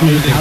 house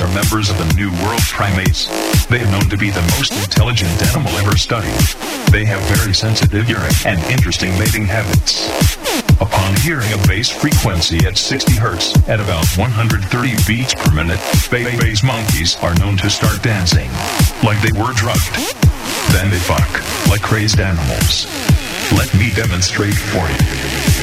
are members of the New World primates. They are known to be the most intelligent animal ever studied. They have very sensitive hearing and interesting mating habits. Upon hearing a bass frequency at 60 Hz at about 130 beats per minute, ba- bass monkeys are known to start dancing like they were drugged. Then they fuck like crazed animals. Let me demonstrate for you.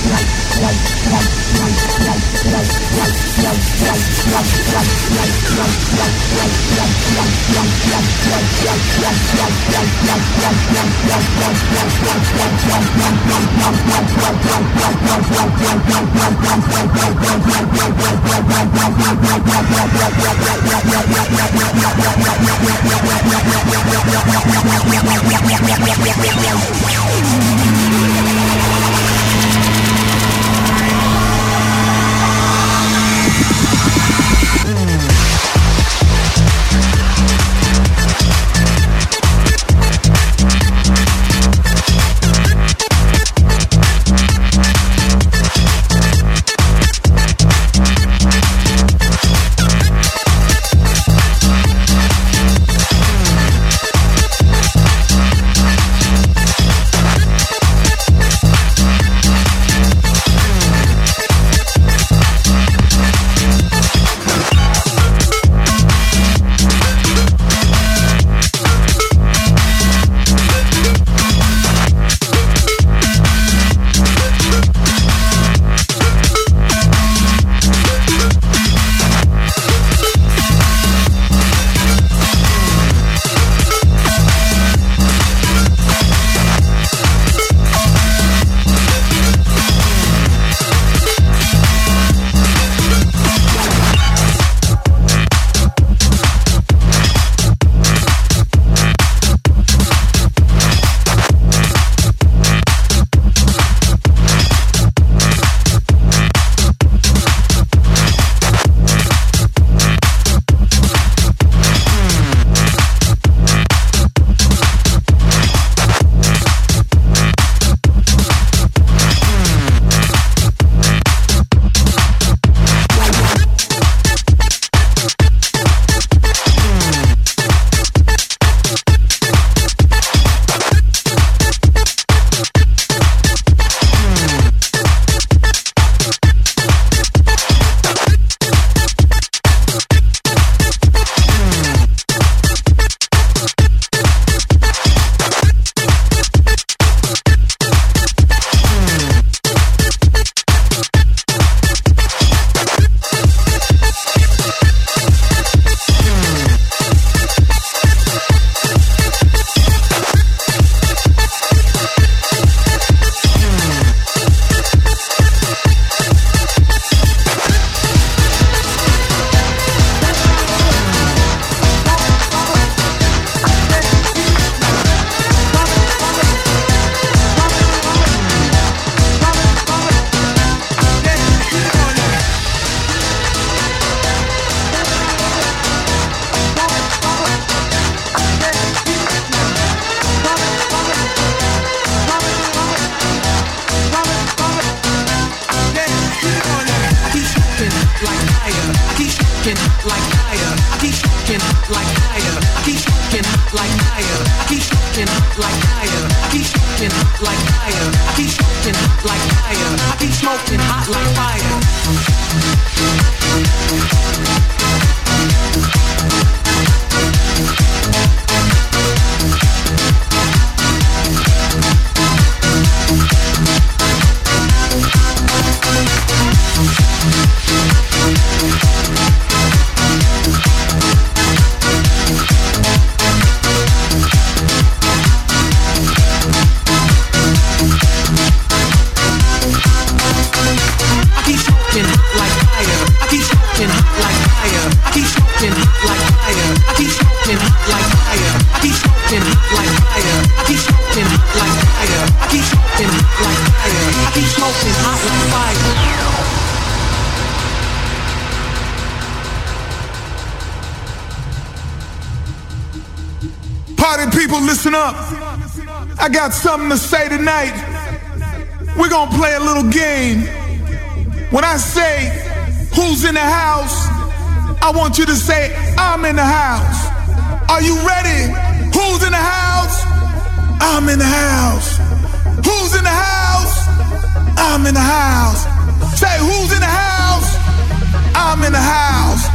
Wow. smoking like fire. I keep smoking like fire. I keep smoking like fire. I keep smoking like fire. I keep smoking like fire. I keep smoking like fire. I keep smoking hot like fire. Got something to say tonight. We're gonna play a little game. When I say who's in the house, I want you to say I'm in the house. Are you ready? Who's in the house? I'm in the house. Who's in the house? I'm in the house. Say who's in the house? I'm in the house.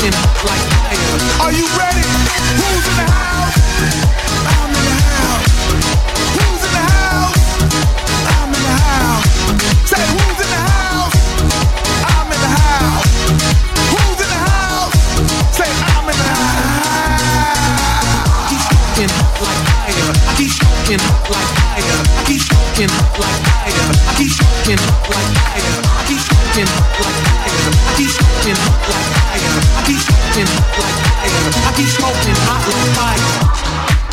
burning like fire. Are you ready? Who's in the house? I'm in the house. Who's in the house? I'm in the house. Say who's in the house? I'm in the house. Who's in the house? Say I'm in the house. I keep smoking like fire. I keep smoking like fire. I keep smoking like fire. I keep smoking like fire. I keep smoking like fire. I keep smoking like fire. I keep smoking like fire. I keep smoking hot like fire.